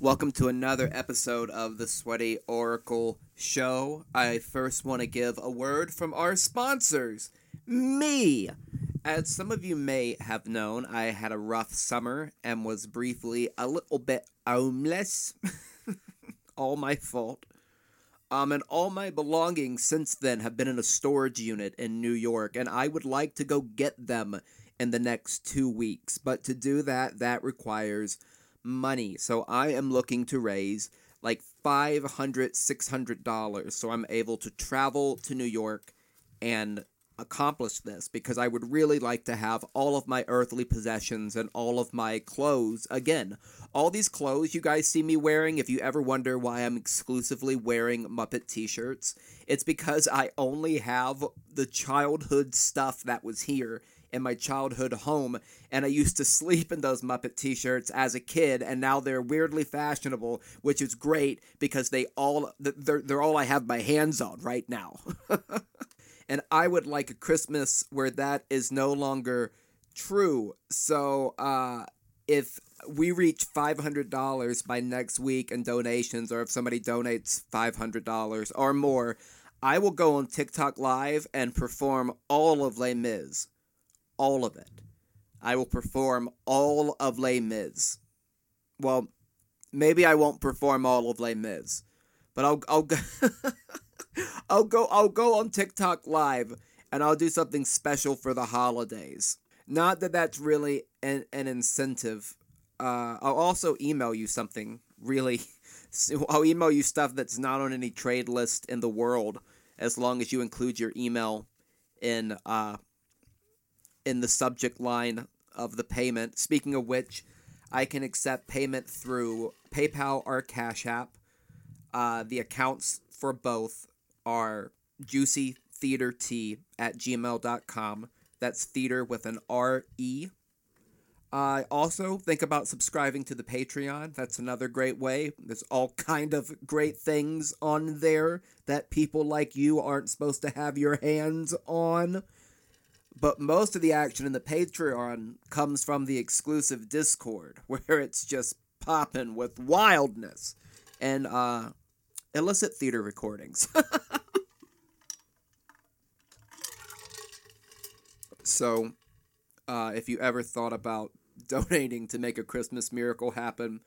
Welcome to another episode of the Sweaty Oracle Show. I first want to give a word from our sponsors, me. As some of you may have known, I had a rough summer and was briefly a little bit homeless. all my fault. Um, and all my belongings since then have been in a storage unit in New York, and I would like to go get them in the next two weeks. But to do that, that requires money. So I am looking to raise like $500, $600 so I'm able to travel to New York and accomplish this because I would really like to have all of my earthly possessions and all of my clothes again. All these clothes you guys see me wearing, if you ever wonder why I'm exclusively wearing Muppet t shirts, it's because I only have the childhood stuff that was here in my childhood home and I used to sleep in those Muppet t-shirts as a kid and now they're weirdly fashionable which is great because they all they're, they're all I have my hands on right now. and I would like a Christmas where that is no longer true. So uh if we reach $500 by next week in donations or if somebody donates $500 or more, I will go on TikTok live and perform all of Les Mis all of it. I will perform all of Les Mis. Well, maybe I won't perform all of Les Mis, but I'll I'll go I'll go I'll go on TikTok live and I'll do something special for the holidays. Not that that's really an, an incentive. Uh, I'll also email you something really. I'll email you stuff that's not on any trade list in the world, as long as you include your email in uh, in the subject line of the payment. Speaking of which, I can accept payment through PayPal or Cash App. Uh, the accounts for both are juicytheaterT at gmail.com. That's theater with an R E. Uh, also, think about subscribing to the Patreon. That's another great way. There's all kind of great things on there that people like you aren't supposed to have your hands on. But most of the action in the Patreon comes from the exclusive Discord, where it's just popping with wildness and uh, illicit theater recordings. so, uh, if you ever thought about donating to make a Christmas miracle happen,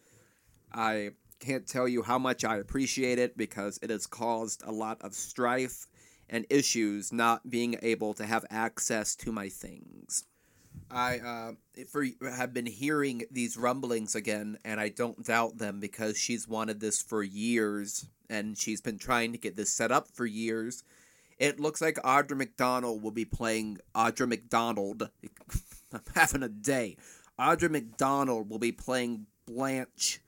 I can't tell you how much I appreciate it because it has caused a lot of strife and issues not being able to have access to my things. I uh, for have been hearing these rumblings again, and I don't doubt them because she's wanted this for years, and she's been trying to get this set up for years. It looks like Audra McDonald will be playing Audra McDonald. I'm having a day. Audra McDonald will be playing Blanche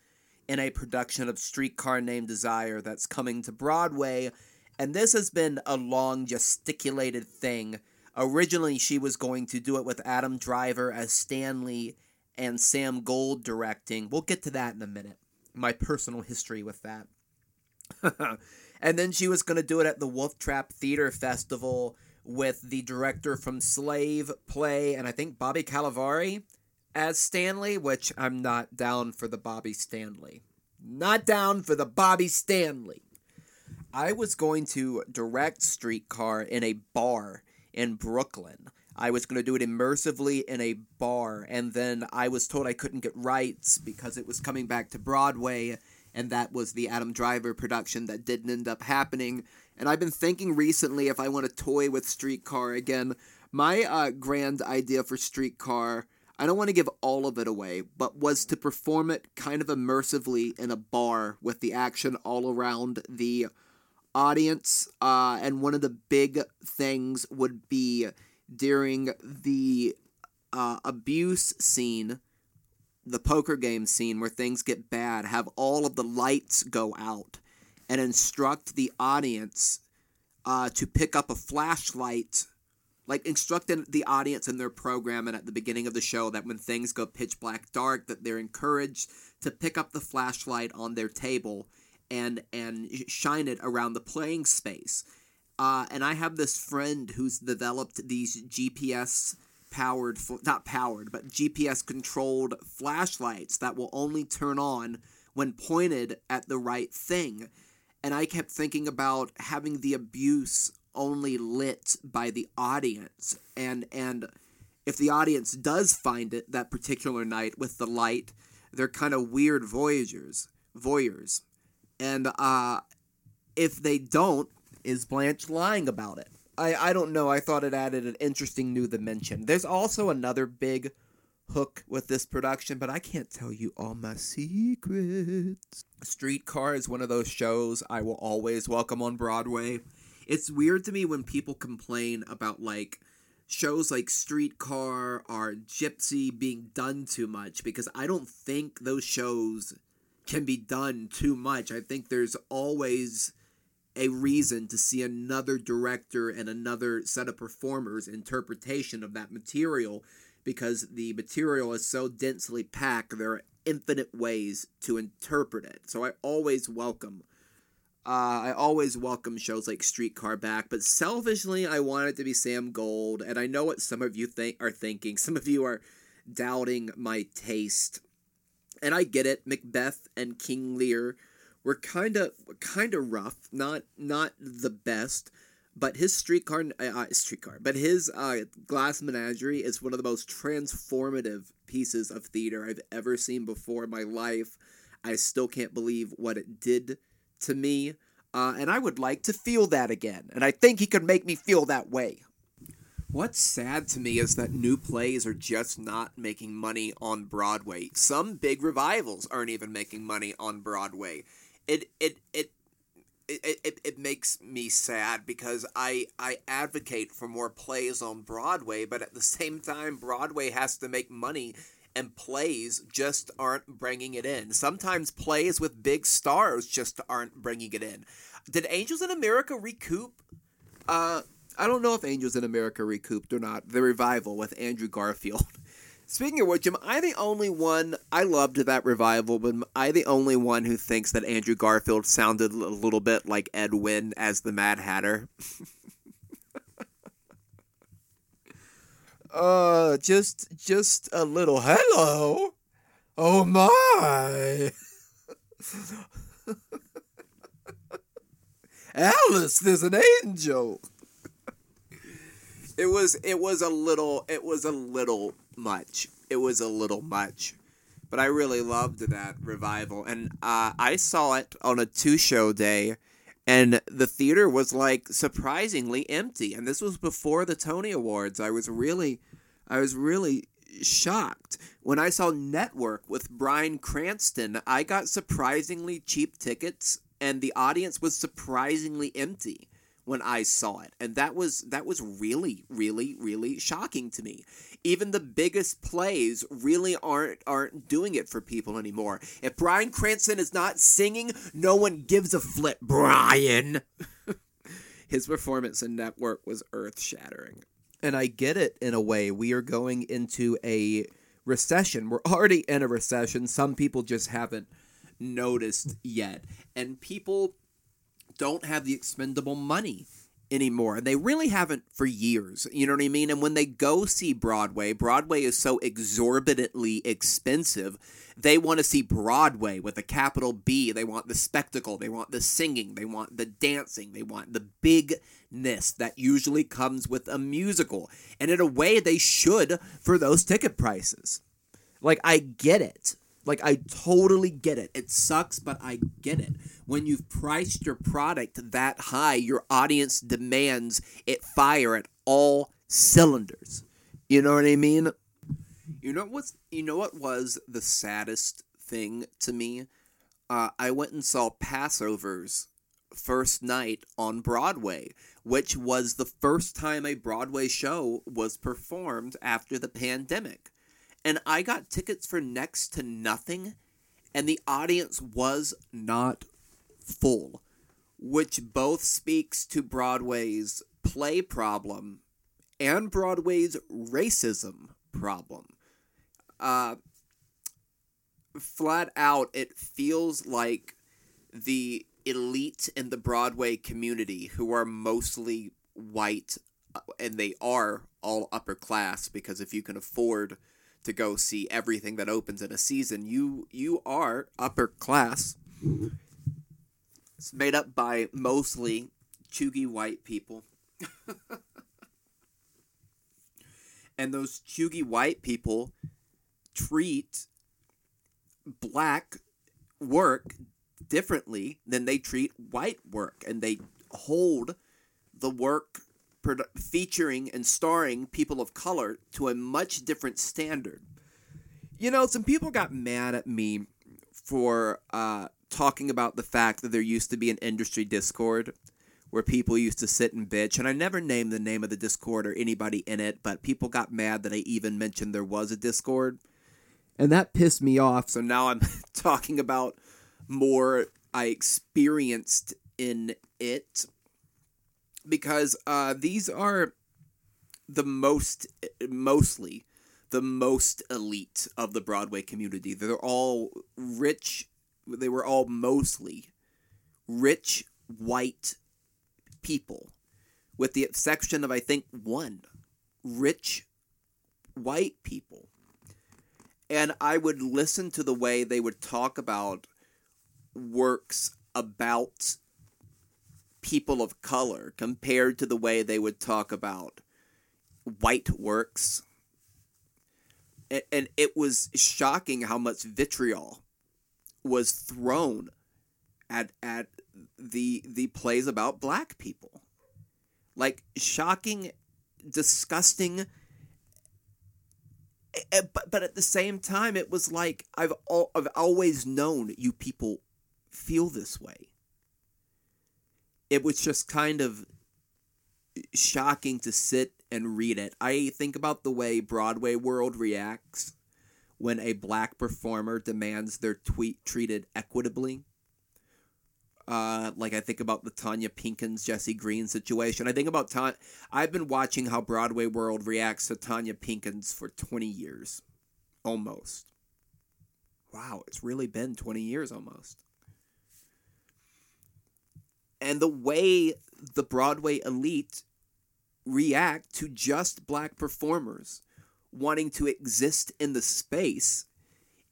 in a production of Streetcar Named Desire that's coming to Broadway and this has been a long gesticulated thing. Originally, she was going to do it with Adam Driver as Stanley and Sam Gold directing. We'll get to that in a minute. My personal history with that. and then she was going to do it at the Wolf Trap Theater Festival with the director from Slave Play and I think Bobby Cannavale as Stanley, which I'm not down for the Bobby Stanley. Not down for the Bobby Stanley. I was going to direct Streetcar in a bar in Brooklyn. I was going to do it immersively in a bar, and then I was told I couldn't get rights because it was coming back to Broadway, and that was the Adam Driver production that didn't end up happening. And I've been thinking recently if I want to toy with Streetcar again. My uh, grand idea for Streetcar, I don't want to give all of it away, but was to perform it kind of immersively in a bar with the action all around the audience. Uh, and one of the big things would be during the uh, abuse scene, the poker game scene where things get bad, have all of the lights go out and instruct the audience uh, to pick up a flashlight. Like instructing the audience in their program and at the beginning of the show that when things go pitch black dark, that they're encouraged to pick up the flashlight on their table and and shine it around the playing space. Uh, and I have this friend who's developed these GPS powered, not powered, but GPS controlled flashlights that will only turn on when pointed at the right thing. And I kept thinking about having the abuse only lit by the audience and and if the audience does find it that particular night with the light, they're kind of weird voyagers, voyeurs. And uh if they don't, is Blanche lying about it? I, I don't know. I thought it added an interesting new dimension. There's also another big hook with this production, but I can't tell you all my secrets. Streetcar is one of those shows I will always welcome on Broadway. It's weird to me when people complain about like shows like Streetcar or Gypsy being done too much because I don't think those shows can be done too much. I think there's always a reason to see another director and another set of performers interpretation of that material because the material is so densely packed there are infinite ways to interpret it so i always welcome uh, I always welcome shows like Streetcar back, but selfishly, I want it to be Sam Gold, and I know what some of you think are thinking. Some of you are doubting my taste, and I get it. Macbeth and King Lear were kind of kind of rough, not not the best. But his streetcar, uh, uh, streetcar, but his uh, Glass Menagerie is one of the most transformative pieces of theater I've ever seen before in my life. I still can't believe what it did to me, uh, and I would like to feel that again. And I think he could make me feel that way. What's sad to me is that new plays are just not making money on Broadway. Some big revivals aren't even making money on Broadway it it it it, it, it makes me sad because I, I advocate for more plays on Broadway, but at the same time, Broadway has to make money and plays just aren't bringing it in. Sometimes plays with big stars just aren't bringing it in. Did Angels in America recoup? Uh, I don't know if Angels in America recouped or not. The revival with Andrew Garfield. Speaking of which, am I the only one? I loved that revival, but am I the only one who thinks that Andrew Garfield sounded a little bit like Ed Wynn as the Mad Hatter? uh, just just a little hello. Oh my. Alice, there's an angel. It was it was a little it was a little much. It was a little much. But I really loved that revival. And uh, I saw it on a two show day, and the theater was like surprisingly empty. And this was before the Tony Awards. I was really, I was really shocked. When I saw Network with Bryan Cranston, I got surprisingly cheap tickets, and the audience was surprisingly empty when I saw it. And that was that was really really really shocking to me. Even the biggest plays really aren't aren't doing it for people anymore. If Bryan Cranston is not singing, no one gives a flip, Bryan. His performance in Network was earth-shattering. And I get it in a way. We are going into a recession. We're already in a recession. Some people just haven't noticed yet. And people don't have the expendable money anymore. They really haven't for years. You know what I mean? And when they go see Broadway, Broadway is so exorbitantly expensive. They want to see Broadway with a capital B. They want the spectacle. They want the singing. They want the dancing. They want the bigness that usually comes with a musical. And in a way, they should for those ticket prices. Like, I get it. Like, I totally get it. It sucks, but I get it. When you've priced your product that high, your audience demands it fire at all cylinders. You know what I mean? You know what's you know what was the saddest thing to me? Uh, I went and saw Pass Over's first night on Broadway, which was the first time a Broadway show was performed after the pandemic and I got tickets for next to nothing, and the audience was not full, which both speaks to Broadway's play problem and Broadway's racism problem. Uh, flat out, it feels like the elite in the Broadway community, who are mostly white, uh, and they are all upper class because if you can afford to go see everything that opens in a season. You you are upper class. It's made up by mostly chuggy white people. and those chuggy white people treat black work differently than they treat white work and they hold the work produ- featuring and starring people of color to a much different standard. You know, some people got mad at me for uh, talking about the fact that there used to be an industry Discord where people used to sit and bitch, and I never named the name of the Discord or anybody in it, but people got mad that I even mentioned there was a Discord. And that pissed me off, so now I'm talking about more I experienced in it because uh, these are the most, mostly the most elite of the Broadway community. They're all rich. They were all mostly rich white people, with the exception of I think one rich white people. And I would listen to the way they would talk about works about people of color compared to the way they would talk about white works. And it was shocking how much vitriol was thrown at at the the plays about black people. Like shocking, disgusting but but at the same time it was like I've al- I've always known you people feel this way it was just kind of shocking to sit and read it. I think about the way Broadway world reacts when a black performer demands their tweet treated equitably. Uh, like I think about the Tonya Pinkins Jesse Green situation. I think about Tonya. I've been watching how Broadway world reacts to Tonya Pinkins for twenty years, almost. Wow, it's really been twenty years almost and the way the Broadway elite react to just black performers wanting to exist in the space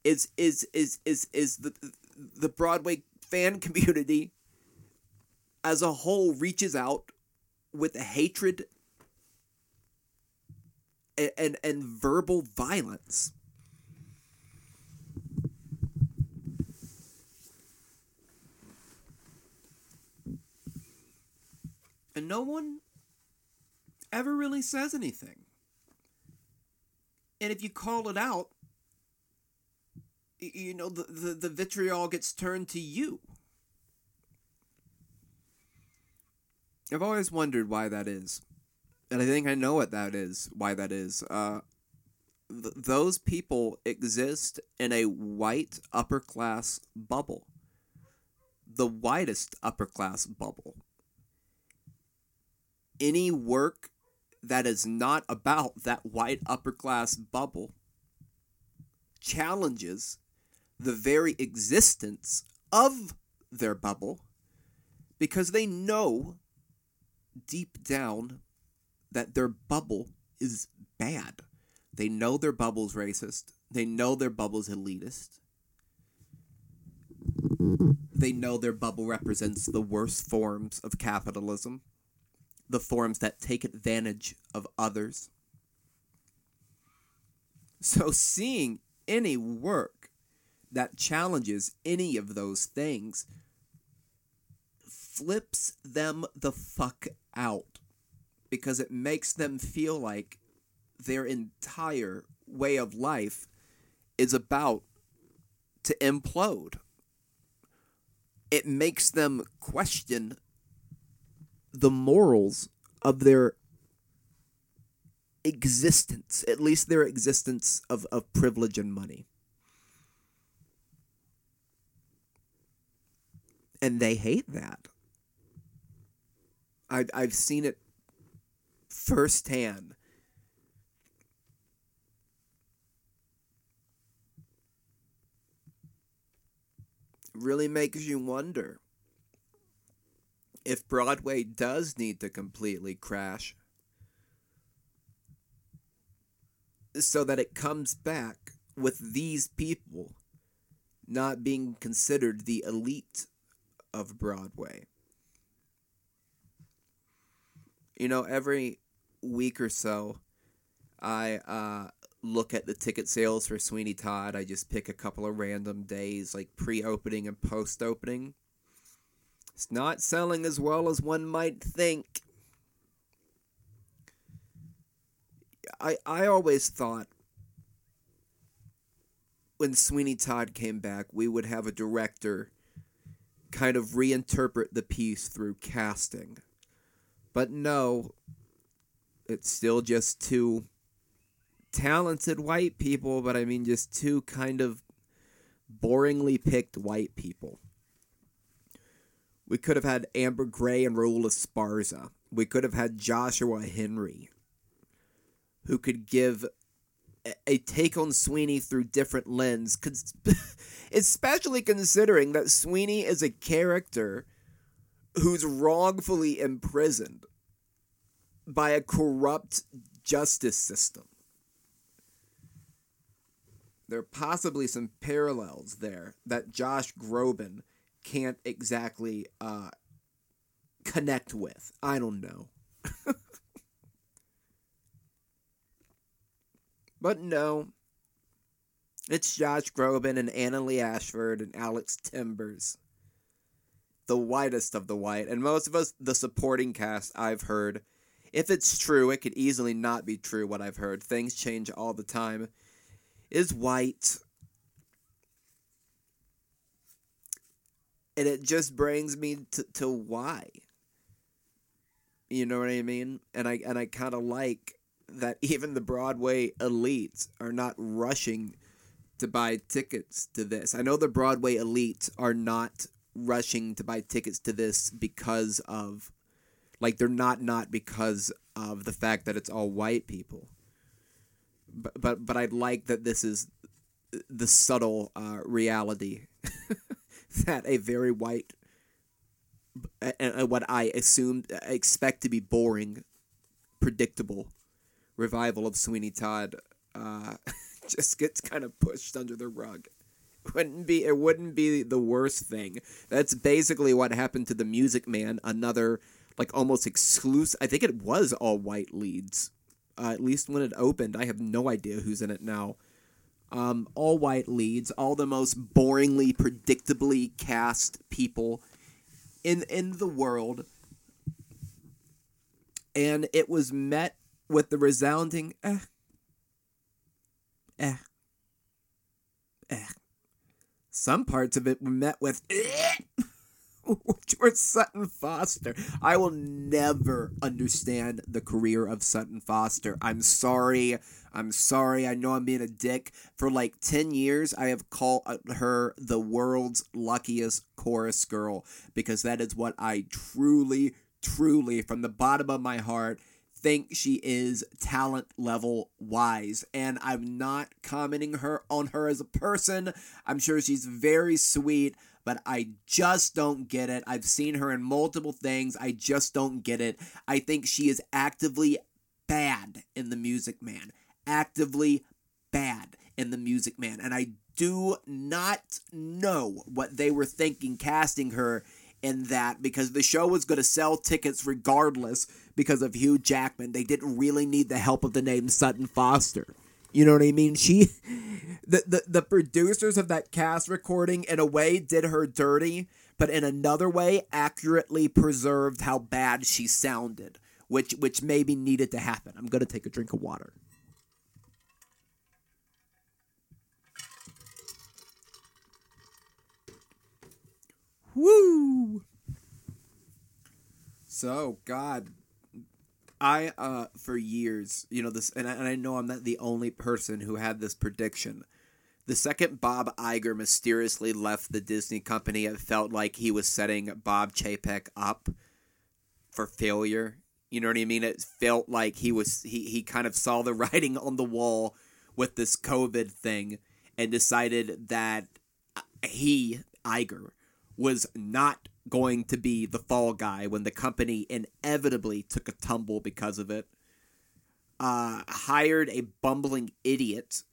is is is is is the the Broadway fan community as a whole reaches out with hatred and, and, and verbal violence and no one ever really says anything. And if you call it out, you know, the, the, the vitriol gets turned to you. I've always wondered why that is. And I think I know what that is, why that is. Uh, th- those people exist in a white upper class bubble. The whitest upper class bubble any work that is not about that white upper class bubble challenges the very existence of their bubble because they know deep down that their bubble is bad. They know their bubble's racist. They know their bubble's elitist. They know their bubble represents the worst forms of capitalism the forms that take advantage of others. So, seeing any work that challenges any of those things flips them the fuck out because it makes them feel like their entire way of life is about to implode. It makes them question the morals of their existence, at least their existence of, of privilege and money. And they hate that. I, I've seen it firsthand. Really makes you wonder if Broadway does need to completely crash, so that it comes back with these people not being considered the elite of Broadway. You know, every week or so, I uh, look at the ticket sales for Sweeney Todd. I just pick a couple of random days, like pre opening and post opening. It's not selling as well as one might think. I, I always thought when Sweeney Todd came back, we would have a director kind of reinterpret the piece through casting. But no, it's still just two talented white people, but I mean just two kind of boringly picked white people. We could have had Amber Gray and Raul Esparza. We could have had Joshua Henry, who could give a take on Sweeney through different lens, especially considering that Sweeney is a character who's wrongfully imprisoned by a corrupt justice system. There are possibly some parallels there that Josh Groban can't exactly uh, connect with. I don't know. but no, it's Josh Groban and Annaleigh Ashford and Alex Timbers. The whitest of the white. And most of us, the supporting cast I've heard, if it's true, it could easily not be true what I've heard. Things change all the time. Is white. And it just brings me to, to why. You know what I mean? And I and I kind of like that even the Broadway elites are not rushing to buy tickets to this. I know the Broadway elites are not rushing to buy tickets to this because of like they're not not because of the fact that it's all white people. But but but I like that this is the subtle uh, reality that a very white and what I assumed expect to be boring, predictable revival of Sweeney Todd uh, just gets kind of pushed under the rug. Wouldn't be it wouldn't be the worst thing. That's basically what happened to the Music Man, another like almost exclusive. I think it was all white leads, uh, at least when it opened. I have no idea who's in it now. Um, all white leads, all the most boringly, predictably cast people in in the world, and it was met with the resounding eh, eh, eh. Some parts of it were met with eh, were Sutton Foster. I will never understand the career of Sutton Foster. I'm sorry. I'm sorry. I know I'm being a dick. For like 10 years, I have called uh, her the world's luckiest chorus girl because that is what I truly, truly, from the bottom of my heart, think she is talent level wise and I'm not commenting her on her as a person. I'm sure she's very sweet, but I just don't get it. I've seen her in multiple things. I just don't get it. I think she is actively bad in The Music Man. Actively bad in The Music Man. And I do not know what they were thinking casting her in that because the show was going to sell tickets regardless because of Hugh Jackman. They didn't really need the help of the name Sutton Foster. You know what I mean? She the, the the producers of that cast recording in a way did her dirty, but in another way accurately preserved how bad she sounded, which which maybe needed to happen. I'm going to take a drink of water. Woo! So, God, I uh for years, you know this, and I, and I know I'm not the only person who had this prediction. The second Bob Iger mysteriously left the Disney company, it felt like he was setting Bob Chapek up for failure. You know what I mean? It felt like he was he he kind of saw the writing on the wall with this COVID thing and decided that he Iger was not going to be the fall guy when the company inevitably took a tumble because of it. uh, hired a bumbling idiot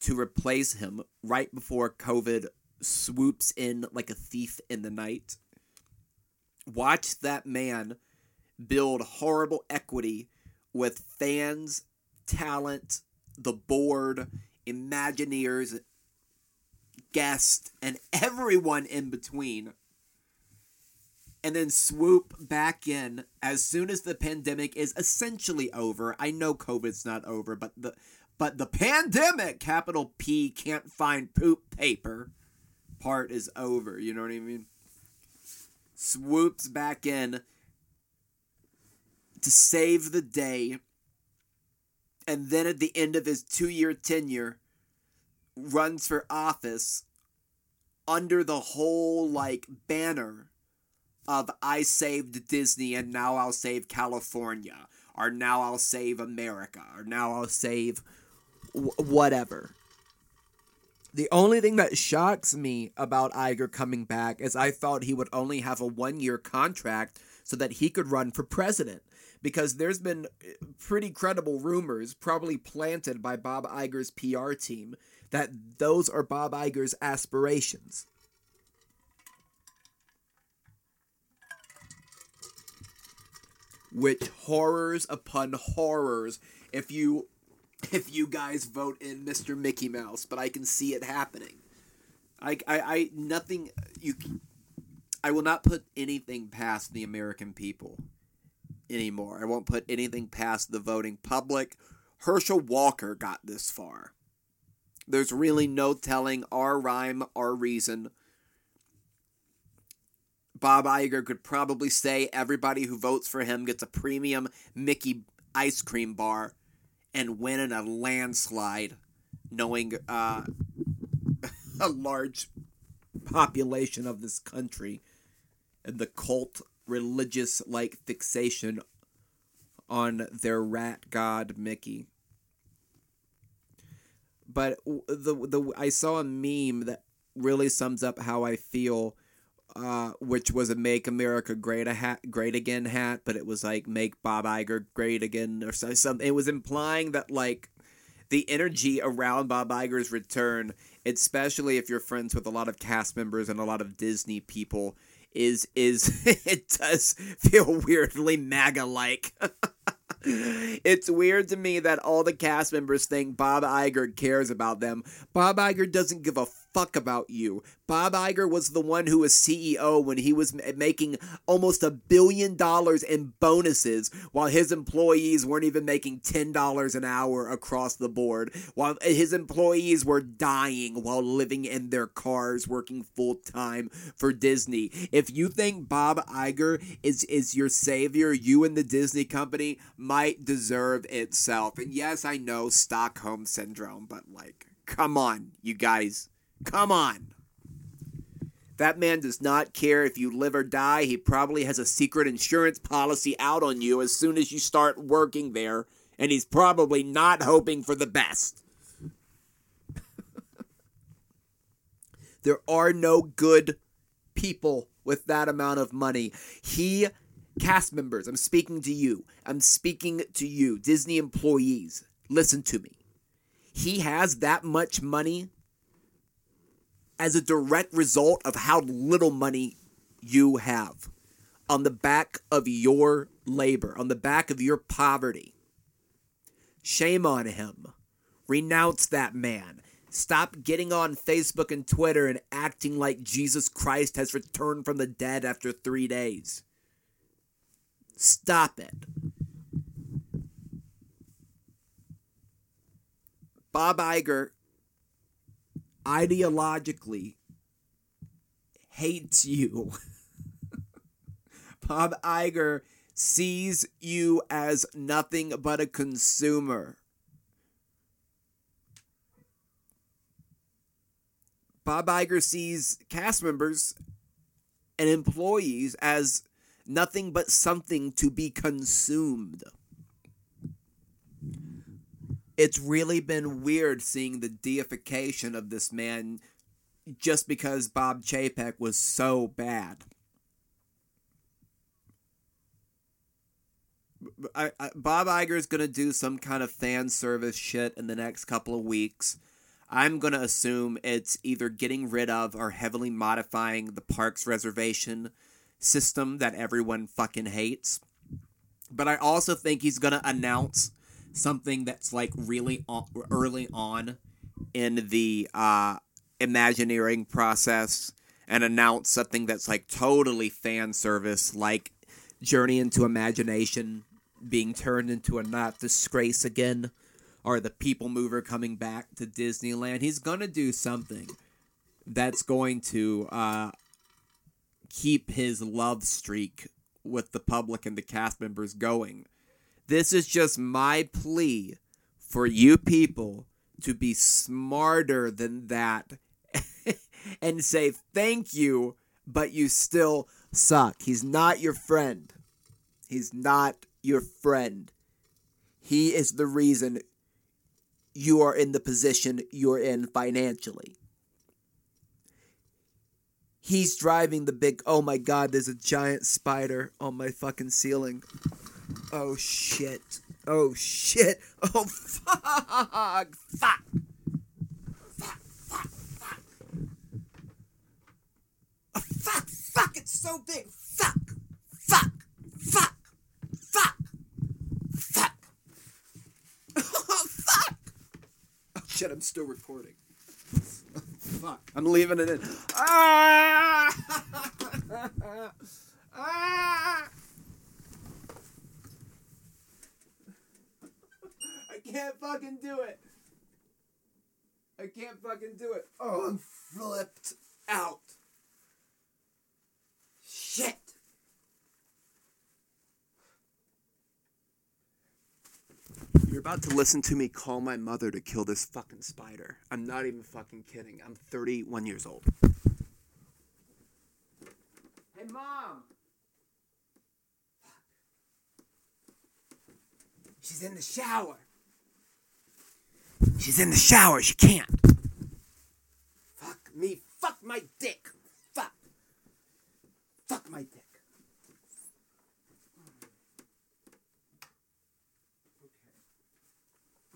to replace him right before COVID swoops in like a thief in the night. Watch that man build horrible equity with fans, talent, the board, Imagineers, guests, and everyone in between. And then swoop back in as soon as the pandemic is essentially over. I know COVID's not over, but the but the pandemic, capital P, can't find poop paper part is over. You know what I mean? Swoops back in to save the day. And then at the end of his two year tenure, runs for office under the whole like banner of I saved Disney and now I'll save California or now I'll save America or now I'll save w- whatever. The only thing that shocks me about Iger coming back is I thought he would only have a one year contract so that he could run for president. Because there's been eh, pretty credible rumors, probably planted by Bob Iger's PR team, that those are Bob Iger's aspirations. Which horrors upon horrors if you if you guys vote in Mr. Mickey Mouse, but I can see it happening. I, I, I nothing you I will not put anything past the American people anymore. I won't put anything past the voting public. Herschel Walker got this far. There's really no telling our rhyme, our reason. Bob Iger could probably say everybody who votes for him gets a premium Mickey ice cream bar and win in a landslide, knowing uh, a large population of this country and the cult religious like fixation on their rat god Mickey. But the the I saw a meme that really sums up how I feel uh, which was a "Make America Great a hat, Great Again" hat, but it was like "Make Bob Iger Great Again" or something. It was implying that like the energy around Bob Iger's return, especially if you're friends with a lot of cast members and a lot of Disney people, is is it does feel weirdly MAGA like. it's weird to me that all the cast members think Bob Iger cares about them. Bob Iger doesn't give a fuck about you. Bob Iger was the one who was CEO when he was making almost a billion dollars in bonuses while his employees weren't even making $10 an hour across the board, while his employees were dying while living in their cars working full time for Disney. If you think Bob Iger is is your savior, you and the Disney company might deserve itself. And yes, I know Stockholm syndrome, but like come on, you guys. Come on. That man does not care if you live or die. He probably has a secret insurance policy out on you as soon as you start working there, and he's probably not hoping for the best. there are no good people with that amount of money. He, cast members, I'm speaking to you. I'm speaking to you, Disney employees. Listen to me. He has that much money as a direct result of how little money you have on the back of your labor, on the back of your poverty. Shame on him. Renounce that man. Stop getting on Facebook and Twitter and acting like Jesus Christ has returned from the dead after three days. Stop it. Bob Iger ideologically hates you. Bob Iger sees you as nothing but a consumer. Bob Iger sees cast members and employees as nothing but something to be consumed it's really been weird seeing the deification of this man just because Bob Chapek was so bad. I, I, Bob Iger is gonna do some kind of fan service shit in the next couple of weeks. I'm gonna assume it's either getting rid of or heavily modifying the parks reservation system that everyone fucking hates. But I also think he's gonna announce something that's like really on, early on in the uh, Imagineering process and announce something that's like totally fan service, like Journey into Imagination being turned into a not disgrace again, or the People Mover coming back to Disneyland. He's gonna do something that's going to uh, keep his love streak with the public and the cast members going. This is just my plea for you people to be smarter than that and say thank you, but you still suck. He's not your friend. He's not your friend. He is the reason you are in the position you're in financially. He's driving the big, oh my god, there's a giant spider on my fucking ceiling. Oh shit. Oh shit. Oh fuck. Fuck. fuck, fuck, fuck fuck fuck it's so big. Fuck, fuck, fuck, fuck, fuck. Oh, fuck. Oh, shit, I'm still recording. fuck, I'm leaving it in. Ah! ah! Can't fucking do it. I can't fucking do it. Oh, I'm flipped out. Shit! You're about to listen to me call my mother to kill this fucking spider. I'm not even fucking kidding. I'm 31 years old. Hey, Mom! She's in the shower. She's in the shower. She can't. Fuck me. Fuck my dick. Fuck Fuck my dick.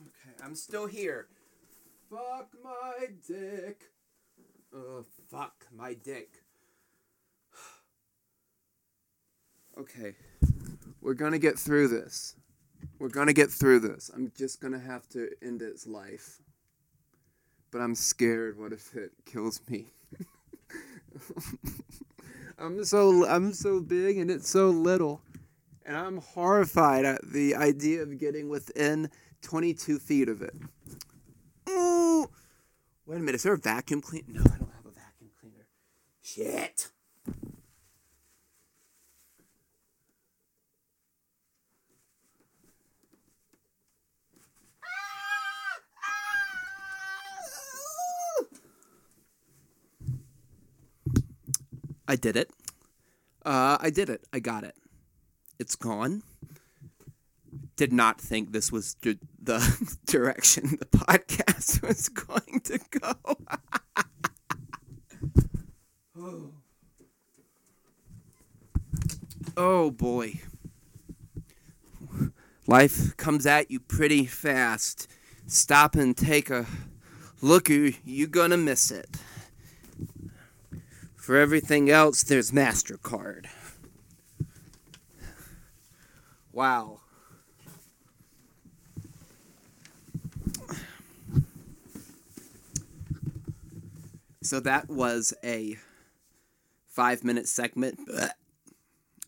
Okay. I'm still here. Fuck my dick. Uh, fuck my dick. okay. We're gonna get through this. We're gonna get through this. I'm just gonna have to end its life. But I'm scared. What if it kills me? I'm so I'm so big and it's so little, and I'm horrified at the idea of getting within 22 feet of it. Ooh. Wait a minute, is there a vacuum cleaner? No, I don't have a vacuum cleaner. Shit. I did it. Uh, I did it. I got it. It's gone. Did not think this was the direction the podcast was going to go. oh. oh boy. Life comes at you pretty fast. Stop and take a look, you're gonna miss it. For everything else, there's MasterCard. Wow. So that was a five minute segment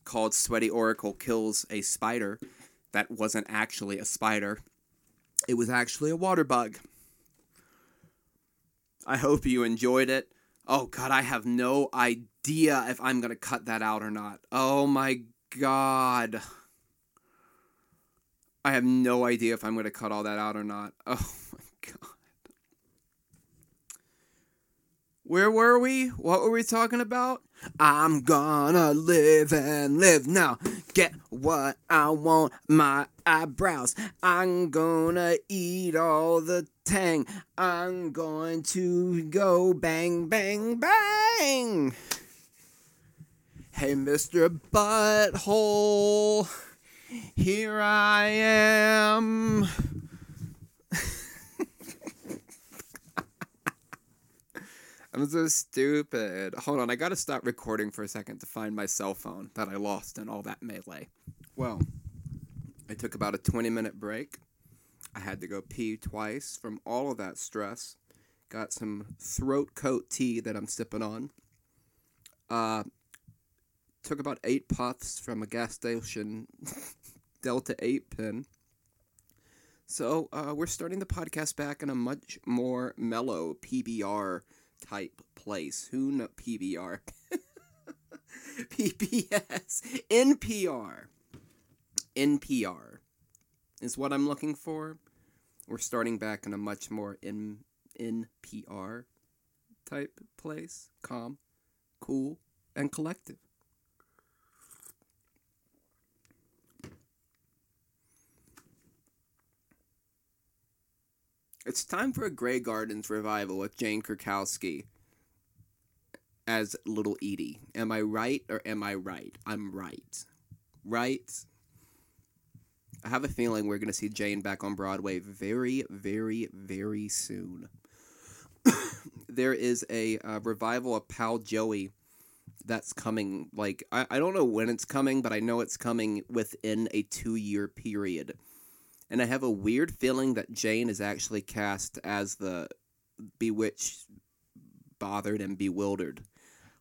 called Sweaty Oracle Kills a Spider. That wasn't actually a spider, it was actually a water bug. I hope you enjoyed it. Oh god, I have no idea if I'm going to cut that out or not. Oh my god. I have no idea if I'm going to cut all that out or not. Oh my god. Where were we? What were we talking about? I'm gonna live and live now. Get what I want, my eyebrows. I'm gonna eat all the tang. I'm going to go bang, bang, bang. Hey, Mr. Butthole. Here I am. I'm so stupid. Hold on, I gotta stop recording for a second to find my cell phone that I lost in all that melee. Well, I took about a 20 minute break. I had to go pee twice from all of that stress. Got some throat coat tea that I'm sipping on. Uh, took about eight puffs from a gas station Delta 8 pin. So uh, we're starting the podcast back in a much more mellow PBR type place. Who PBR? PBS. NPR. NPR is what I'm looking for. We're starting back in a much more in NPR type place. Calm, cool, and collective. It's time for a Grey Gardens revival with Jane Krakowski as Little Edie. Am I right or am I right? I'm right. Right? I have a feeling we're going to see Jane back on Broadway very, very, very soon. there is a uh, revival of Pal Joey that's coming. Like, I, I don't know when it's coming, but I know it's coming within a two year period and I have a weird feeling that Jane is actually cast as the bewitched, bothered, and bewildered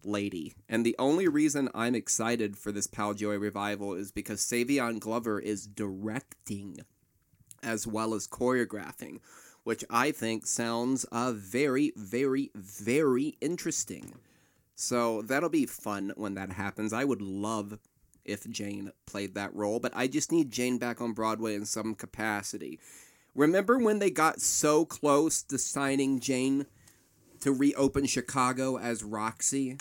lady. And the only reason I'm excited for this Pal Joey revival is because Savion Glover is directing as well as choreographing, which I think sounds uh, very, very, very interesting. So that'll be fun when that happens. I would love if Jane played that role, but I just need Jane back on Broadway in some capacity. Remember when they got so close to signing Jane to reopen Chicago as Roxie?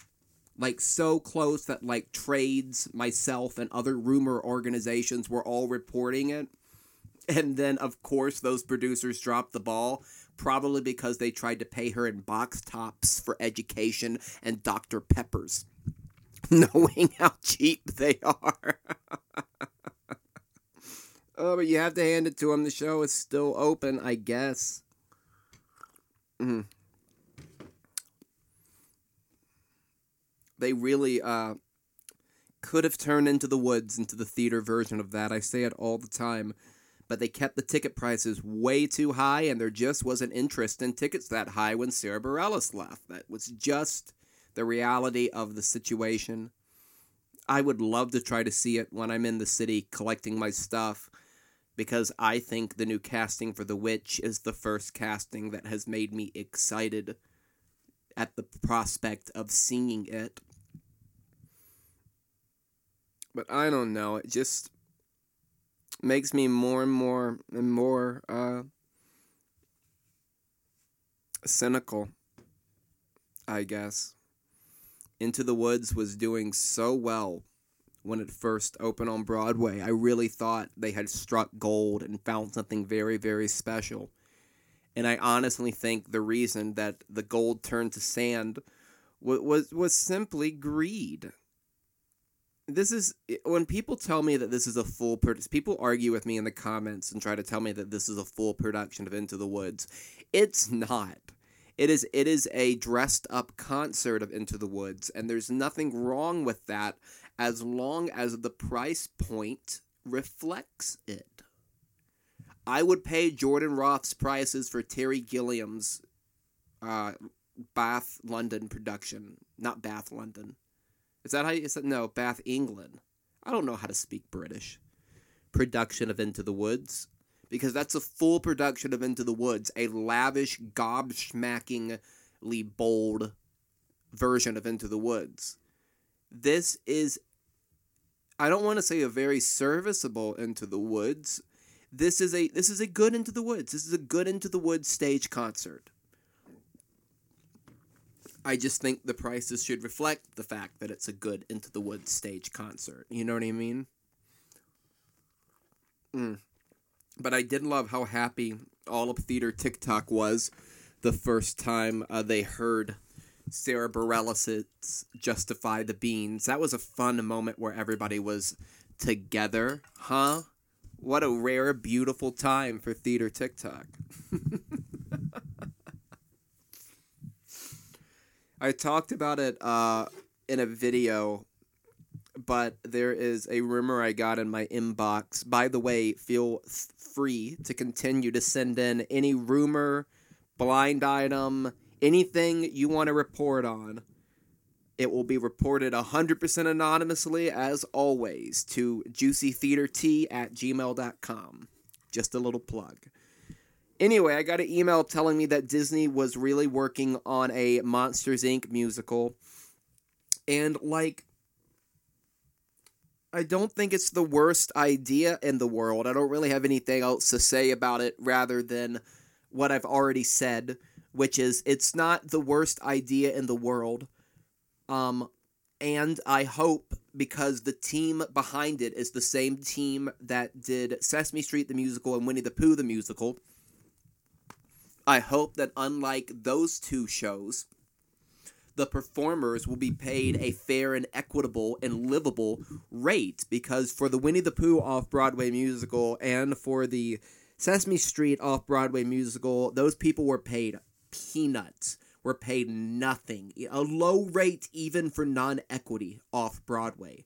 Like so close that like trades, myself and other rumor organizations were all reporting it. And then of course those producers dropped the ball, probably because they tried to pay her in box tops for education and Dr. Peppers. knowing how cheap they are. oh, but you have to hand it to them. The show is still open, I guess. Mm. They really uh, could have turned into the woods into the theater version of that. I say it all the time. But they kept the ticket prices way too high, and there just wasn't interest in tickets that high when Sara Bareilles left. That was just the reality of the situation. I would love to try to see it when I'm in the city collecting my stuff because I think the new casting for The Witch is the first casting that has made me excited at the prospect of seeing it. But I don't know, it just makes me more and more and more uh, cynical, I guess. Into the Woods was doing so well when it first opened on Broadway. I really thought they had struck gold and found something very, very special. And I honestly think the reason that the gold turned to sand was was, was simply greed. This is when people tell me that this is a full production. People argue with me in the comments and try to tell me that this is a full production of Into the Woods. It's not. It is it is a dressed up concert of Into the Woods, and there's nothing wrong with that as long as the price point reflects it. I would pay Jordan Roth's prices for Terry Gilliam's uh, Bath London production, not Bath London. Is that how you said? No, Bath England. I don't know how to speak British. Production of Into the Woods because that's a full production of Into the Woods, a lavish, gobsmackingly bold version of Into the Woods. This is, I don't want to say a very serviceable Into the Woods. This is a this is a good Into the Woods. This is a good Into the Woods stage concert. I just think the prices should reflect the fact that it's a good Into the Woods stage concert. You know what I mean? Mm. But I did love how happy all of theater TikTok was the first time uh, they heard Sara Bareilles' "Justify the Beans." That was a fun moment where everybody was together, huh? What a rare, beautiful time for theater TikTok. I talked about it uh, in a video, but there is a rumor I got in my inbox. By the way, feel free to continue to send in any rumor, blind item, anything you want to report on. It will be reported 100% anonymously, as always, to juicytheatert at gmail.com. Just a little plug. Anyway, I got an email telling me that Disney was really working on a Monsters Inc. musical. And, like, I don't think it's the worst idea in the world. I don't really have anything else to say about it rather than what I've already said, which is it's not the worst idea in the world. Um, and I hope because the team behind it is the same team that did Sesame Street the musical and Winnie the Pooh the musical I hope that unlike those two shows, the performers will be paid a fair and equitable and livable rate because for the Winnie the Pooh off Broadway musical and for the Sesame Street off Broadway musical, those people were paid peanuts, were paid nothing, a low rate even for non equity off Broadway.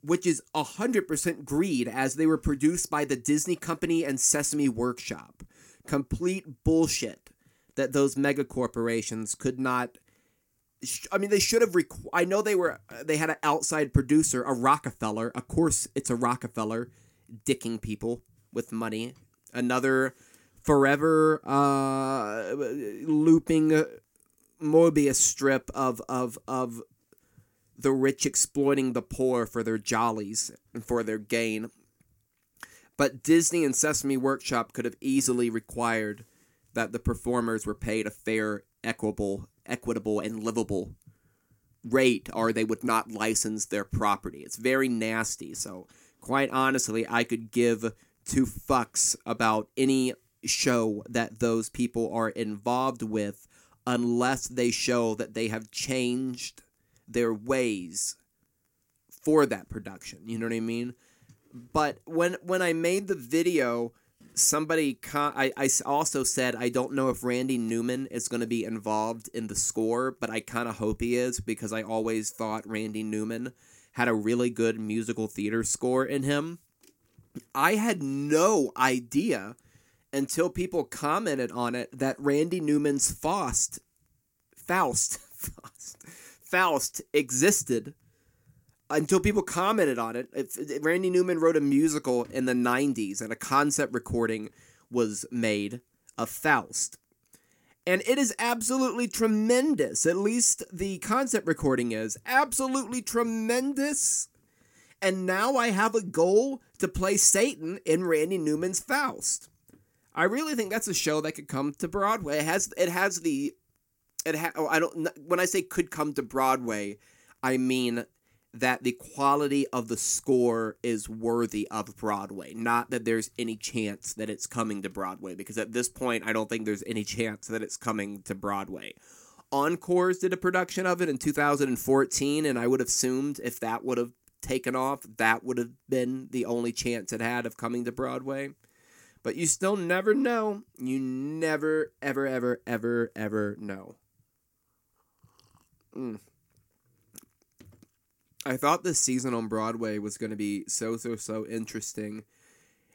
Which is 100% greed as they were produced by the Disney Company and Sesame Workshop complete bullshit that those mega corporations could not I mean, they should have. Requ- I know they were. They had an outside producer, a Rockefeller. Of course, it's a Rockefeller, dicking people with money. Another forever uh, looping Mobius strip of of of the rich exploiting the poor for their jollies and for their gain. But Disney and Sesame Workshop could have easily required that the performers were paid a fair, equitable, equitable, and livable rate, or they would not license their property. It's very nasty. So, quite honestly, I could give two fucks about any show that those people are involved with unless they show that they have changed their ways for that production. You know what I mean? but when when I made the video, somebody con- I, I also said I don't know if Randy Newman is going to be involved in the score, but I kind of hope he is because I always thought Randy Newman had a really good musical theater score in him. I had no idea until people commented on it that Randy Newman's Faust Faust Faust Faust existed until people commented on it. If, if Randy Newman wrote a musical in the 90s and a concept recording was made of Faust. And it is absolutely tremendous. At least the concept recording is absolutely tremendous. And now I have a goal to play Satan in Randy Newman's Faust. I really think that's a show that could come to Broadway. It has it has the it ha- oh, I don't when I say could come to Broadway, I mean that the quality of the score is worthy of Broadway. Not that there's any chance that it's coming to Broadway, because at this point, I don't think there's any chance that it's coming to Broadway. Encores did a production of it in 2014, and I would have assumed if that would have taken off, that would have been the only chance it had of coming to Broadway. But you still never know. You never, ever, ever, ever, ever know. Mm. I thought this season on Broadway was going to be so, so, so interesting.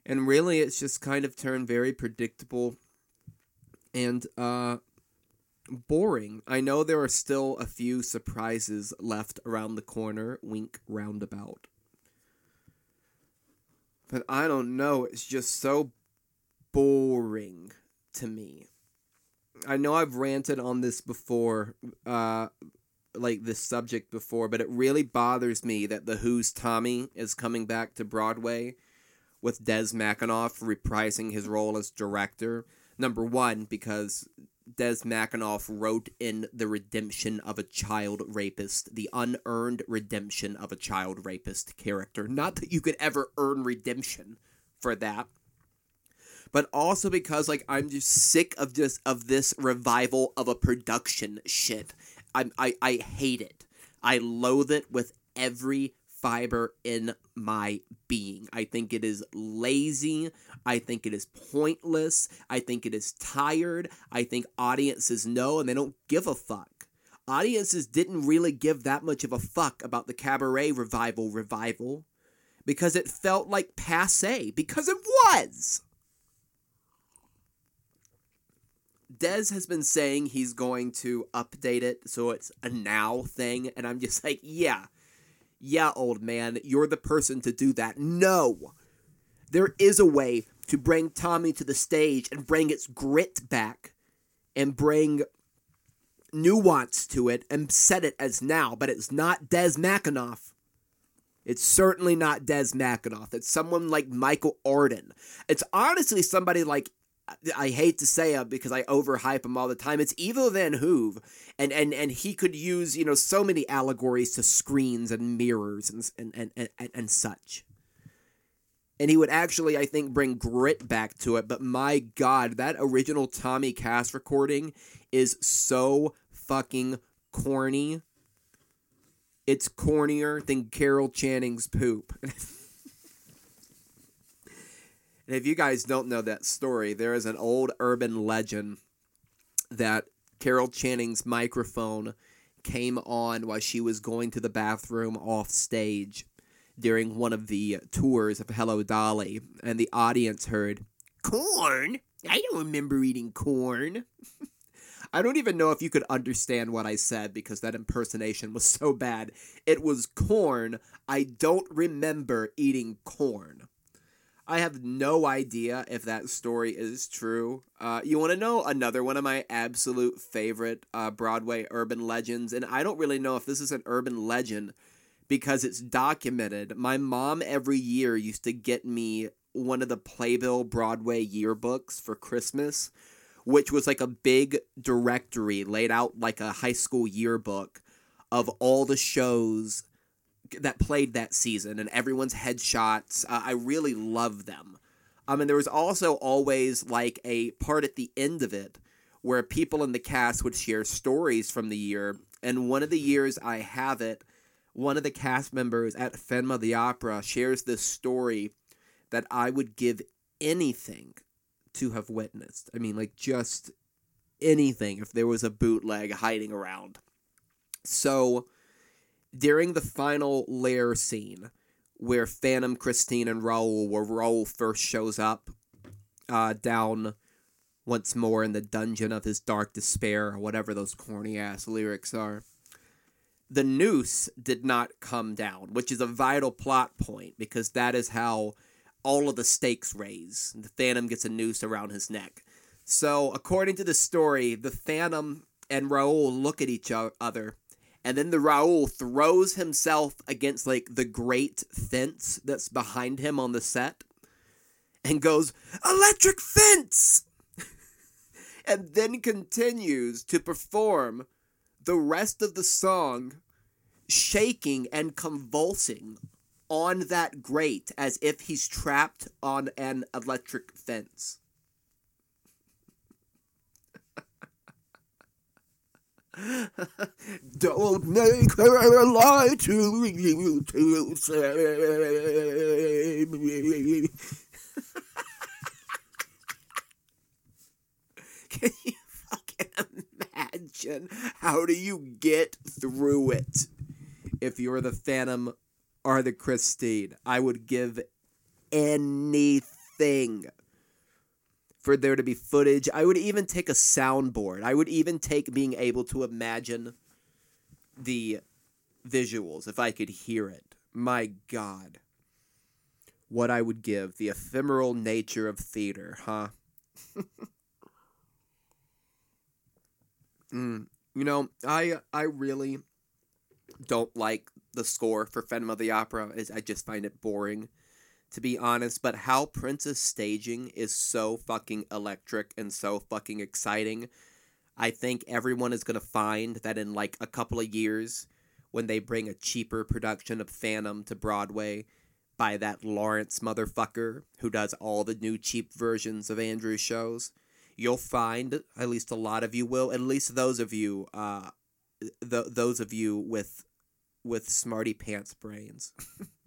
And really, it's just kind of turned very predictable and uh, boring. I know there are still a few surprises left around the corner, wink roundabout. But I don't know, it's just so boring to me. I know I've ranted on this before, uh, like this subject before, but it really bothers me that the Who's Tommy is coming back to Broadway with Des McAnuff reprising his role as director. Number one, because Des McAnuff wrote in The Redemption of a Child Rapist, the unearned redemption of a child rapist character. Not that you could ever earn redemption for that. But also because like I'm just sick of just of this revival of a production shit. I, I, I hate it. I loathe it with every fiber in my being. I think it is lazy. I think it is pointless. I think it is tired. I think audiences know and they don't give a fuck. Audiences didn't really give that much of a fuck about the cabaret revival revival because it felt like passe, because it was. Des has been saying he's going to update it so it's a now thing, and I'm just like, yeah, yeah, old man, you're the person to do that. No! There is a way to bring Tommy to the stage and bring its grit back and bring nuance to it and set it as now, but it's not Des McAnuff. It's certainly not Des McAnuff. It's someone like Michael Arden. It's honestly somebody like I hate to say it because I overhype him all the time. It's Ivo Van Hove, and and and he could use you know so many allegories to screens and mirrors and and and and, and such. And he would actually, I think, bring grit back to it. But my God, that original Tommy Cass recording is so fucking corny. It's cornier than Carol Channing's poop. and if you guys don't know that story, there is an old urban legend that Carol Channing's microphone came on while she was going to the bathroom off stage during one of the tours of Hello Dolly, and the audience heard, Corn? I don't remember eating corn. I don't even know if you could understand what I said because that impersonation was so bad. It was corn. I don't remember eating corn. I have no idea if that story is true. Uh, you want to know another one of my absolute favorite uh, Broadway urban legends? And I don't really know if this is an urban legend because it's documented. My mom every year used to get me one of the Playbill Broadway yearbooks for Christmas which was like a big directory laid out like a high school yearbook of all the shows that played that season and everyone's headshots. Uh, I really love them. Um, and there was also always like a part at the end of it where people in the cast would share stories from the year. And one of the years I have it, one of the cast members at Phantom the Opera shares this story that I would give anything to have witnessed. I mean, like just anything if there was a bootleg hiding around. So during the final lair scene where Phantom, Christine, and Raoul, where Raoul first shows up uh, down once more in the dungeon of his dark despair, or whatever those corny ass lyrics are. The noose did not come down, which is a vital plot point because that is how all of the stakes raise. The Phantom gets a noose around his neck. So, according to the story, the Phantom and Raoul look at each other, and then the Raoul throws himself against like the great fence that's behind him on the set and goes, Electric fence! and then continues to perform the rest of the song, shaking and convulsing on that grate as if he's trapped on an electric fence. Don't make her lie to you to save me. Can you fucking imagine? How do you get through it if you're the Phantom or the Christine. I would give anything for there to be footage. I would even take a soundboard. I would even take being able to imagine the visuals if I could hear it. My God. What I would give. The ephemeral nature of theater, huh? mm. You know, I I really don't like the score for Phantom of the Opera. I just find it boring, to be honest. But Hal Prince's staging is so fucking electric and so fucking exciting. I think everyone is gonna find that in like a couple of years, when they bring a cheaper production of Phantom to Broadway by that Laurence motherfucker who does all the new cheap versions of Andrew's shows, you'll find at least a lot of you will, at least those of you, uh, th- those of you with with smarty pants brains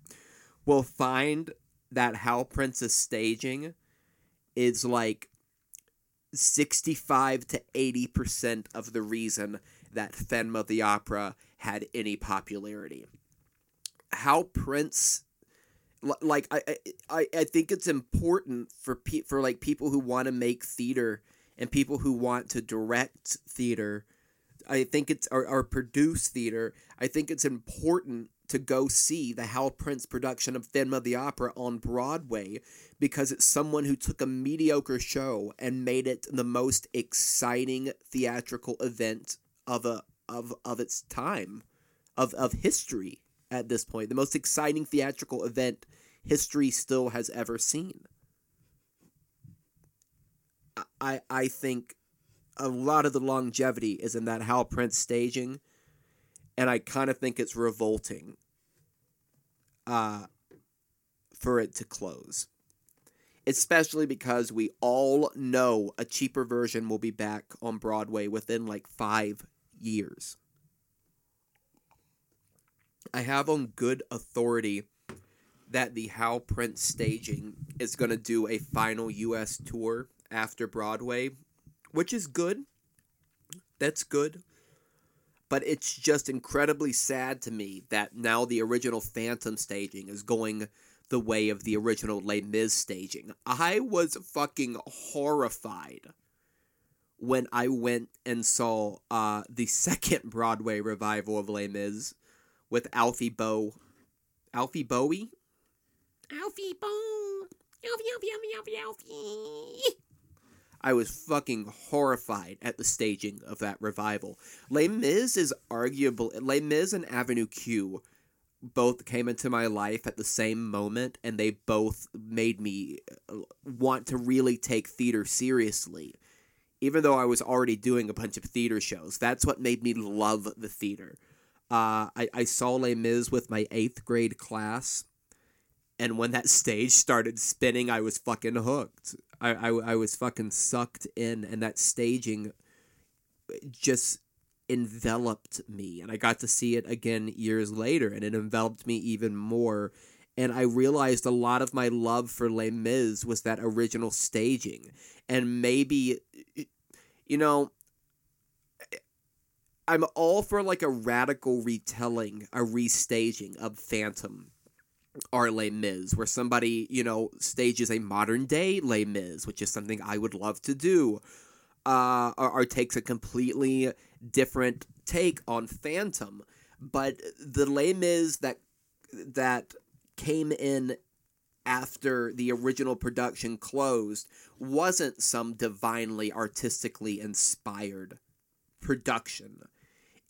will find that Hal Prince's staging is like 65 to 80% of the reason that Phantom the Opera had any popularity. Hal Prince like I, I I think it's important for pe- for like people who want to make theater and people who want to direct theater I think it's or, or produce theater I think it's important to go see the Hal Prince production of of the Opera on Broadway because it's someone who took a mediocre show and made it the most exciting theatrical event of a of of its time of of history at this point the most exciting theatrical event history still has ever seen. I I think a lot of the longevity is in that Hal Prince staging and I kind of think it's revolting uh, for it to close. Especially because we all know a cheaper version will be back on Broadway within like five years. I have on good authority that the Hal Prince staging is going to do a final US tour after Broadway, which is good. That's good. But it's just incredibly sad to me that now the original Phantom staging is going the way of the original Les Mis staging. I was fucking horrified when I went and saw uh, the second Broadway revival of Les Mis with Alfie Boe. Alfie Bowie? Alfie Boe! Alfie, Alfie, Alfie, Alfie, Alfie! I was fucking horrified at the staging of that revival. Les Mis is arguable. Les Mis and Avenue Q both came into my life at the same moment, and they both made me uh, want to really take theater seriously. Even though I was already doing a bunch of theater shows, that's what made me love the theater. Uh, I, I saw Les Mis with my eighth grade class, and when that stage started spinning, I was fucking hooked. I, I, I was fucking sucked in, and that staging just enveloped me. And I got to see it again years later, and it enveloped me even more. And I realized a lot of my love for Les Mis was that original staging. And maybe, you know, I'm all for like a radical retelling, a restaging of Phantom are Les Mis, where somebody, you know, stages a modern day Les Mis, which is something I would love to do, uh, or, or takes a completely different take on Phantom. But the Les Mis that that came in after the original production closed wasn't some divinely artistically inspired production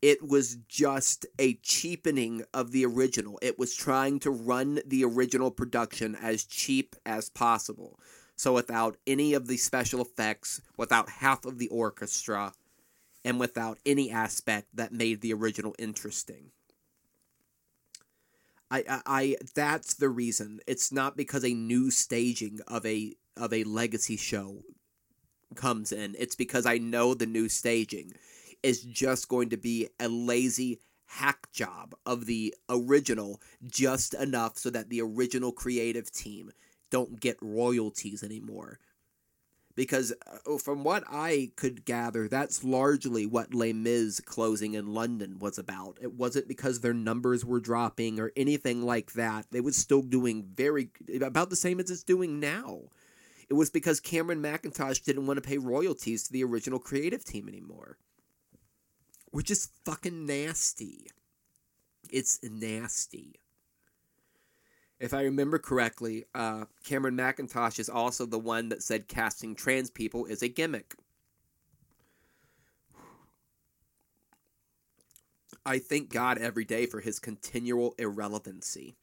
it was just a cheapening of the original. It was trying to run the original production as cheap as possible. So without any of the special effects, without half of the orchestra, and without any aspect that made the original interesting. I, I, I that's the reason. It's not because a new staging of a of a legacy show comes in. It's because I know the new staging is just going to be a lazy hack job of the original just enough so that the original creative team don't get royalties anymore. Because uh, from what I could gather, that's largely what Les Mis closing in London was about. It wasn't because their numbers were dropping or anything like that. They was still doing very about the same as it's doing now. It was because Cameron Mackintosh didn't want to pay royalties to the original creative team anymore which is fucking nasty. It's nasty. If I remember correctly, uh, Cameron Mackintosh is also the one that said casting trans people is a gimmick. I thank God every day for his continual irrelevancy.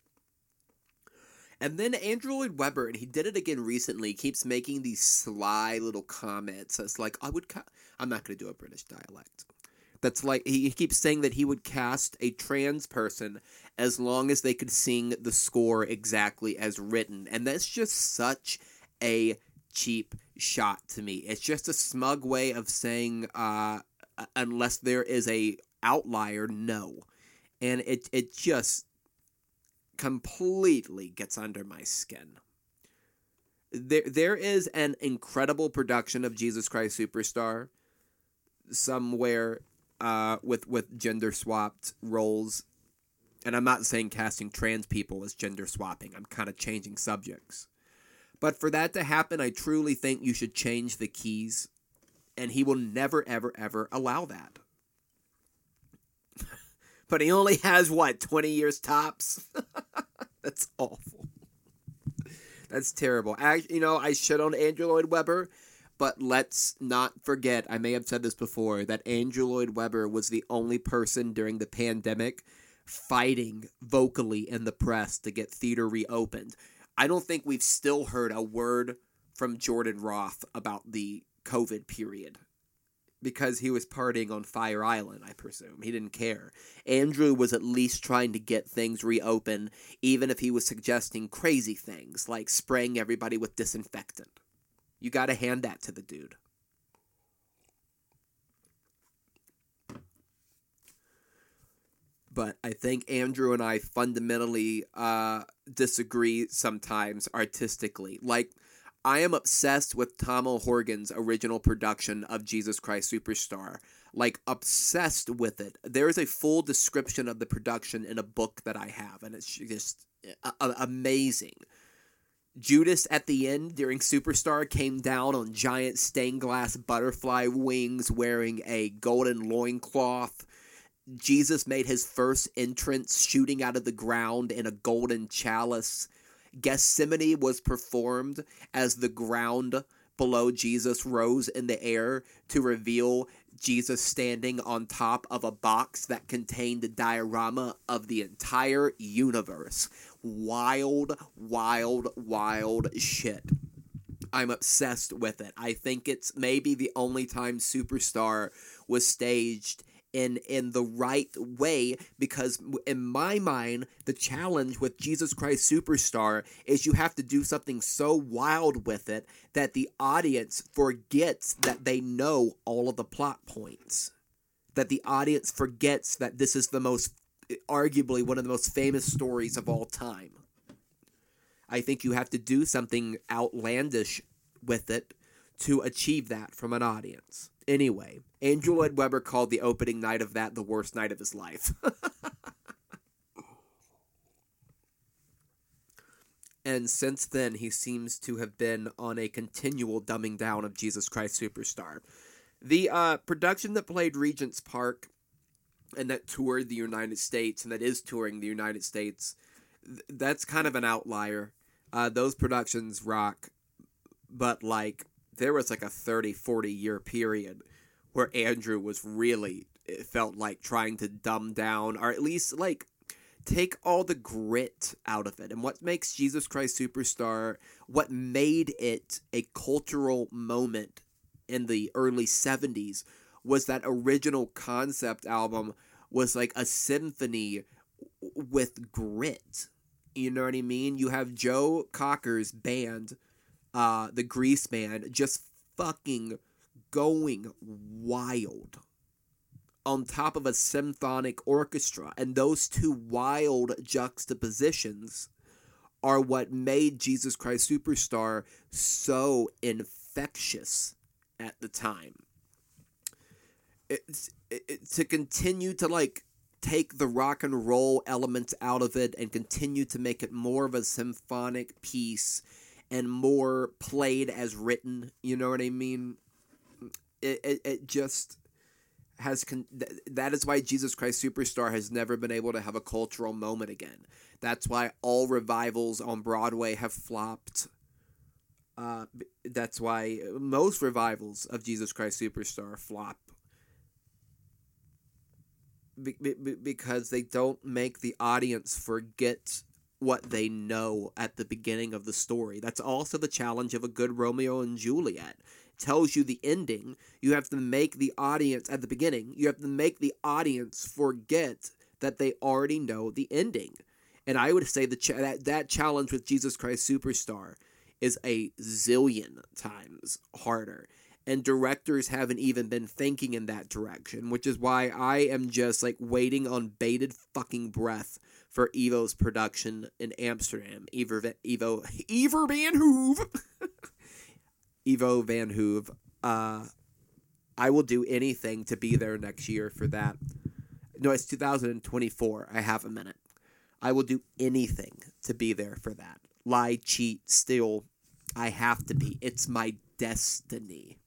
And then Andrew Lloyd Webber, and he did it again recently, keeps making these sly little comments. It's like, I would. Ca- I'm not going to do a British dialect that's like he keeps saying that he would cast a trans person as long as they could sing the score exactly as written. And that's just such a cheap shot to me. It's just a smug way of saying uh, unless there is a outlier no. And it it just completely gets under my skin. There there is an incredible production of Jesus Christ Superstar somewhere uh, with with gender swapped roles. And I'm not saying casting trans people as gender swapping. I'm kind of changing subjects. But for that to happen, I truly think you should change the keys. And he will never, ever, ever allow that. but he only has, what, 20 years tops? That's awful. That's terrible. I, you know, I shit on Andrew Lloyd Webber but let's not forget, I may have said this before, that Andrew Lloyd Webber was the only person during the pandemic fighting vocally in the press to get theater reopened. I don't think we've still heard a word from Jordan Roth about the COVID period because he was partying on Fire Island, I presume. He didn't care. Andrew was at least trying to get things reopened, even if he was suggesting crazy things like spraying everybody with disinfectant. You got to hand that to the dude. But I think Andrew and I fundamentally uh, disagree sometimes artistically. Like, I am obsessed with Tom O'Horgan's original production of Jesus Christ Superstar. Like, obsessed with it. There is a full description of the production in a book that I have, and it's just uh, amazing. Judas at the end during Superstar came down on giant stained glass butterfly wings wearing a golden loincloth. Jesus made his first entrance shooting out of the ground in a golden chalice. Gethsemane was performed as the ground below Jesus rose in the air to reveal Jesus standing on top of a box that contained a diorama of the entire universe. Wild, wild, wild shit. I'm obsessed with it. I think it's maybe the only time Superstar was staged in in the right way because in my mind the challenge with Jesus Christ Superstar is you have to do something so wild with it that the audience forgets that they know all of the plot points that the audience forgets that this is the most arguably one of the most famous stories of all time I think you have to do something outlandish with it to achieve that from an audience Anyway, Andrew Lloyd Webber called the opening night of that the worst night of his life. and since then, he seems to have been on a continual dumbing down of Jesus Christ Superstar. The uh, production that played Regent's Park and that toured the United States and that is touring the United States, th- that's kind of an outlier. Uh, those productions rock, but like there was like a 30, 40 year period where Andrew was really, it felt like trying to dumb down or at least like take all the grit out of it. And what makes Jesus Christ Superstar, what made it a cultural moment in the early 70s was that original concept album was like a symphony with grit. You know what I mean? You have Joe Cocker's band uh, the Grease Band, just fucking going wild on top of a symphonic orchestra. And those two wild juxtapositions are what made Jesus Christ Superstar so infectious at the time. It's, it, to continue to like take the rock and roll elements out of it and continue to make it more of a symphonic piece and more played as written. You know what I mean? It, it, it just has con- that is why Jesus Christ Superstar has never been able to have a cultural moment again. That's why all revivals on Broadway have flopped. Uh, that's why most revivals of Jesus Christ Superstar flop be- be- because they don't make the audience forget what they know at the beginning of the story. That's also the challenge of a good Romeo and Juliet. Tells you the ending. You have to make the audience at the beginning. You have to make the audience forget that they already know the ending. And I would say the that that challenge with Jesus Christ Superstar is a zillion times harder. And directors haven't even been thinking in that direction, which is why I am just like waiting on bated fucking breath for Evo's production in Amsterdam. Evo, Evo, Evo Van Hove, Evo Van Hove. Uh, I will do anything to be there next year for that. No, it's 2024. I have a minute. I will do anything to be there for that. Lie, cheat, steal. I have to be. It's my destiny.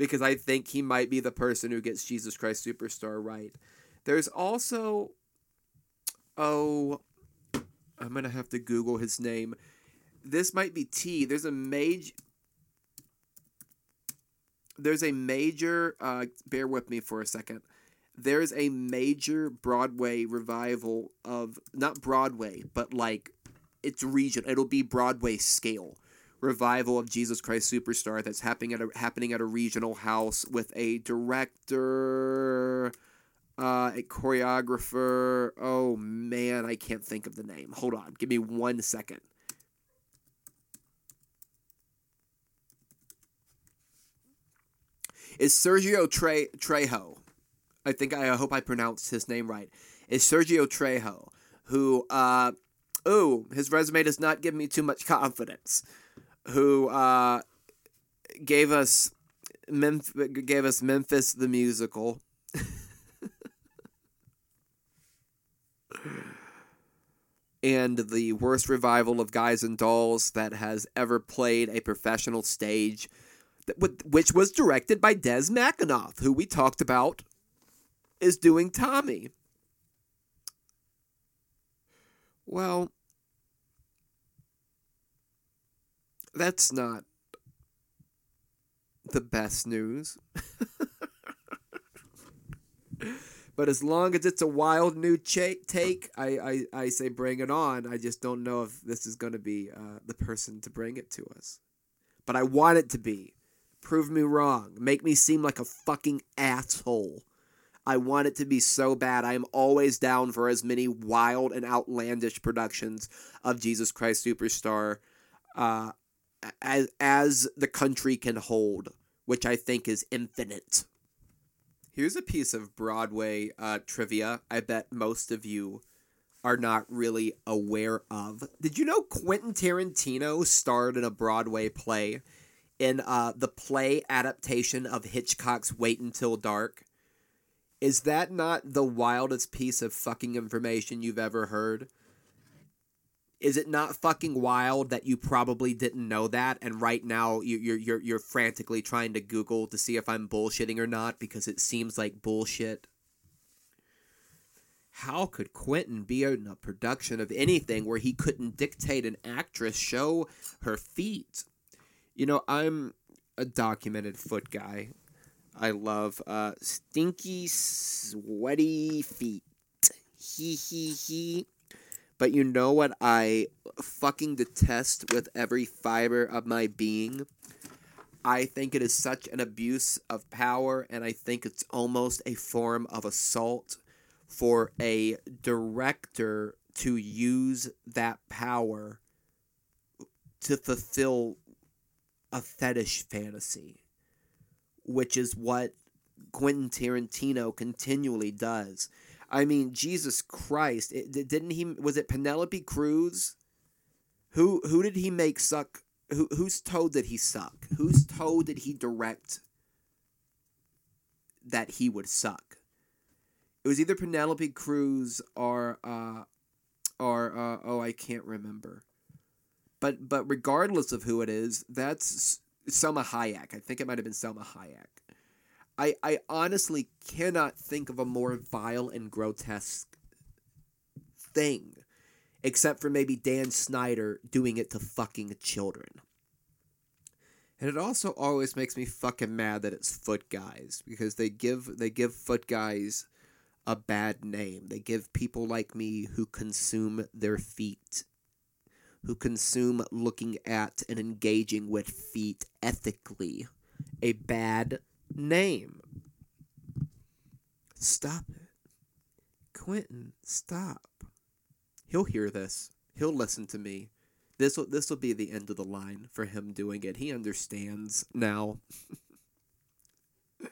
Because I think he might be the person who gets Jesus Christ Superstar right. There's also. Oh. I'm to have to Google his name. This might be T. There's a major there's a major uh, bear with me for a second there's a major broadway revival of not broadway but like it's region it'll be broadway scale revival of jesus christ superstar that's happening at a, happening at a regional house with a director uh, a choreographer oh man i can't think of the name hold on give me one second is Sergio Tre- Trejo. I think I hope I pronounced his name right. Is Sergio Trejo, who, uh, ooh, his resume does not give me too much confidence. Who uh, gave us Memf- gave us Memphis the musical. and the worst revival of Guys and Dolls that has ever played a professional stage which was directed by Des McAnuff, who we talked about is doing Tommy. Well, that's not the best news. but as long as it's a wild new ch- take, I, I, I say bring it on. I just don't know if this is going to be uh, the person to bring it to us. But I want it to be. Prove me wrong. Make me seem like a fucking asshole. I want it to be so bad. I am always down for as many wild and outlandish productions of Jesus Christ Superstar uh, as, as the country can hold, which I think is infinite. Here's a piece of Broadway uh, trivia I bet most of you are not really aware of. Did you know Quentin Tarantino starred in a Broadway play? in uh, the play adaptation of Hitchcock's Wait Until Dark. Is that not the wildest piece of fucking information you've ever heard? Is it not fucking wild that you probably didn't know that, and right now you're you're you're frantically trying to Google to see if I'm bullshitting or not because it seems like bullshit? How could Quentin be in a production of anything where he couldn't dictate an actress show her feet? You know, I'm a documented foot guy. I love uh, stinky, sweaty feet. He he he. But you know what I fucking detest with every fiber of my being? I think it is such an abuse of power, and I think it's almost a form of assault for a director to use that power to fulfill a fetish fantasy, which is what Quentin Tarantino continually does. I mean, Jesus Christ! It, didn't he? Was it Penelope Cruz? Who who did he make suck? Who whose toe did he suck? Whose toe did he direct that he would suck? It was either Penelope Cruz or uh, or uh, oh I can't remember. But but regardless of who it is, that's Salma Hayek. I think it might have been Salma Hayek. I I honestly cannot think of a more vile and grotesque thing, except for maybe Dan Schneider doing it to fucking children. And it also always makes me fucking mad that it's foot guys because they give they give foot guys a bad name. They give people like me who consume their feet who consume looking at and engaging with feet ethically a bad name. Stop it. Quentin, stop. He'll hear this. He'll listen to me. This will this will be the end of the line for him doing it. He understands now.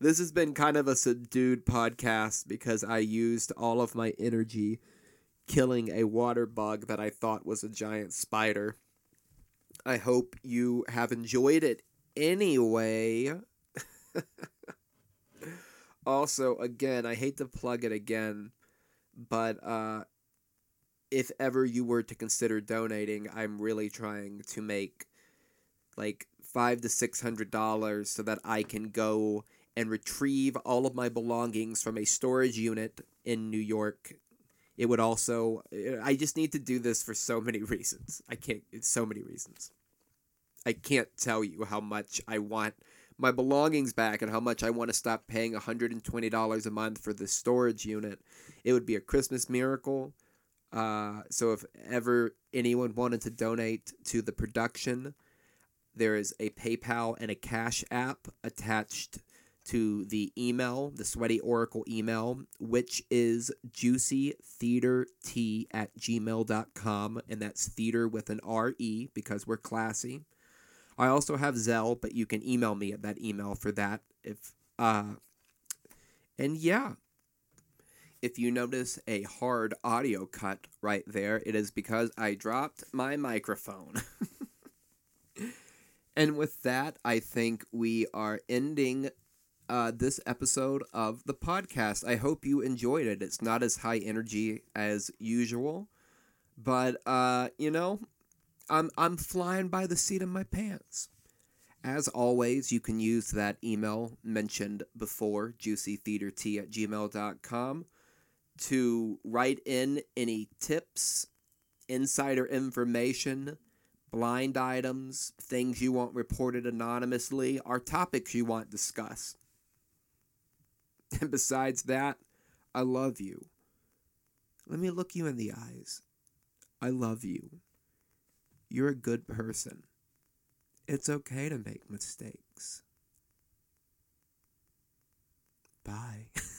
this has been kind of a subdued podcast because I used all of my energy killing a water bug that I thought was a giant spider. I hope you have enjoyed it anyway. also, again, I hate to plug it again, but uh, if ever you were to consider donating, I'm really trying to make like five to six hundred dollars so that I can go and retrieve all of my belongings from a storage unit in New York. It would also I just need to do this for so many reasons. I can't it's so many reasons. I can't tell you how much I want my belongings back and how much I want to stop paying $120 a month for the storage unit. It would be a Christmas miracle. Uh, so if ever anyone wanted to donate to the production, there is a PayPal and a Cash app attached to the email, the Sweaty Oracle email, which is juicytheatretea at gmail.com. And that's theater with an R-E because we're classy. I also have Zelle, but you can email me at that email for that. If uh, and yeah, if you notice a hard audio cut right there, it is because I dropped my microphone. and with that, I think we are ending uh, this episode of the podcast. I hope you enjoyed it. It's not as high energy as usual, but uh, you know, I'm I'm flying by the seat of my pants. As always, you can use that email mentioned before, juicytheatert at gmail.com, to write in any tips, insider information, blind items, things you want reported anonymously, or topics you want discussed. And besides that, I love you. Let me look you in the eyes. I love you. You're a good person. It's okay to make mistakes. Bye.